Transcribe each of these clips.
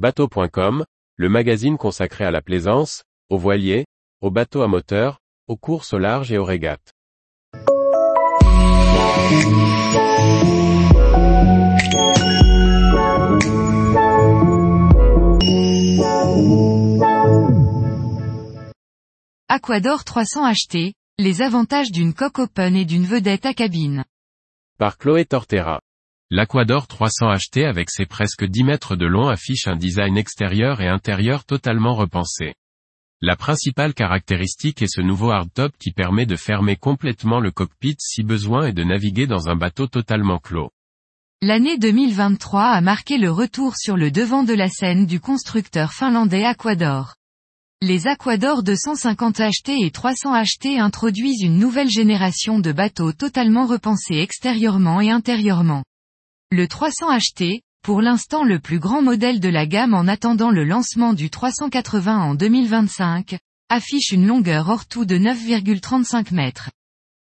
Bateau.com, le magazine consacré à la plaisance, aux voiliers, aux bateaux à moteur, aux courses au large et aux régates. Aquador 300 HT, les avantages d'une coque open et d'une vedette à cabine. Par Chloé Tortera. L'Aquador 300 HT avec ses presque 10 mètres de long affiche un design extérieur et intérieur totalement repensé. La principale caractéristique est ce nouveau hardtop qui permet de fermer complètement le cockpit si besoin et de naviguer dans un bateau totalement clos. L'année 2023 a marqué le retour sur le devant de la scène du constructeur finlandais Aquador. Les Aquador 250 HT et 300 HT introduisent une nouvelle génération de bateaux totalement repensés extérieurement et intérieurement. Le 300 HT, pour l'instant le plus grand modèle de la gamme en attendant le lancement du 380 en 2025, affiche une longueur hors tout de 9,35 mètres.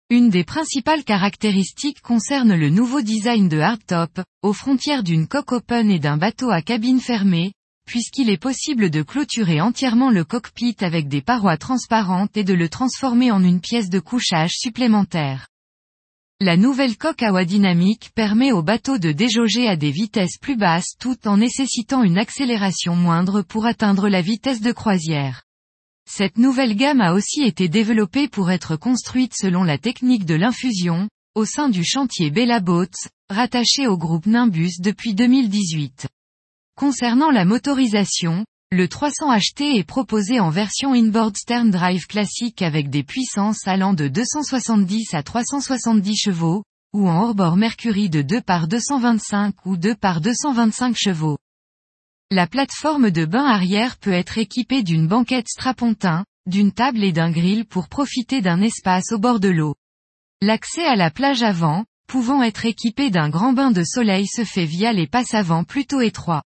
Une des principales caractéristiques concerne le nouveau design de hardtop, aux frontières d'une coque open et d'un bateau à cabine fermée, puisqu'il est possible de clôturer entièrement le cockpit avec des parois transparentes et de le transformer en une pièce de couchage supplémentaire. La nouvelle coque dynamique permet au bateau de déjauger à des vitesses plus basses tout en nécessitant une accélération moindre pour atteindre la vitesse de croisière. Cette nouvelle gamme a aussi été développée pour être construite selon la technique de l'infusion, au sein du chantier Bella Boats, rattaché au groupe Nimbus depuis 2018. Concernant la motorisation, le 300 HT est proposé en version inboard stern drive classique avec des puissances allant de 270 à 370 chevaux, ou en hors-bord Mercury de 2 par 225 ou 2 par 225 chevaux. La plateforme de bain arrière peut être équipée d'une banquette strapontin, d'une table et d'un grill pour profiter d'un espace au bord de l'eau. L'accès à la plage avant, pouvant être équipé d'un grand bain de soleil se fait via les passes avant plutôt étroits.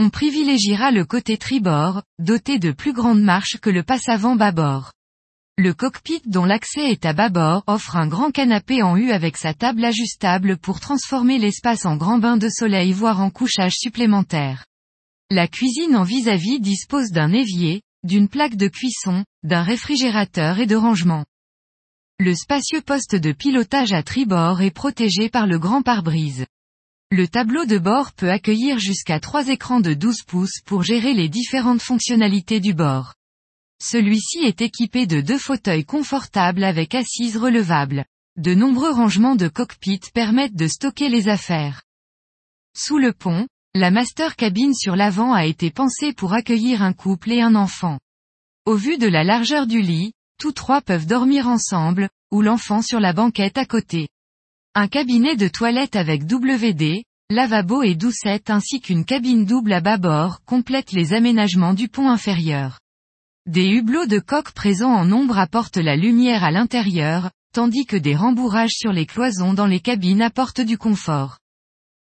On privilégiera le côté tribord, doté de plus grandes marches que le passe-avant bâbord. Le cockpit dont l'accès est à bâbord offre un grand canapé en U avec sa table ajustable pour transformer l'espace en grand bain de soleil voire en couchage supplémentaire. La cuisine en vis-à-vis -vis dispose d'un évier, d'une plaque de cuisson, d'un réfrigérateur et de rangement. Le spacieux poste de pilotage à tribord est protégé par le grand pare-brise. Le tableau de bord peut accueillir jusqu'à trois écrans de 12 pouces pour gérer les différentes fonctionnalités du bord. Celui-ci est équipé de deux fauteuils confortables avec assises relevables. De nombreux rangements de cockpit permettent de stocker les affaires. Sous le pont, la master cabine sur l'avant a été pensée pour accueillir un couple et un enfant. Au vu de la largeur du lit, tous trois peuvent dormir ensemble, ou l'enfant sur la banquette à côté. Un cabinet de toilette avec WD, lavabo et doucette ainsi qu'une cabine double à bâbord complètent les aménagements du pont inférieur. Des hublots de coque présents en nombre apportent la lumière à l'intérieur, tandis que des rembourrages sur les cloisons dans les cabines apportent du confort.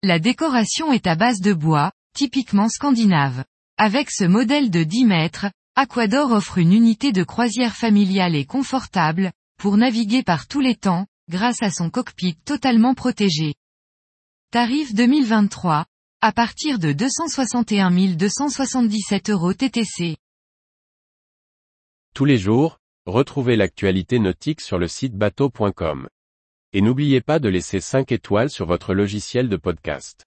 La décoration est à base de bois, typiquement scandinave. Avec ce modèle de 10 mètres, Aquador offre une unité de croisière familiale et confortable, pour naviguer par tous les temps, grâce à son cockpit totalement protégé. Tarif 2023. À partir de 261 277 euros TTC. Tous les jours, retrouvez l'actualité nautique sur le site bateau.com. Et n'oubliez pas de laisser 5 étoiles sur votre logiciel de podcast.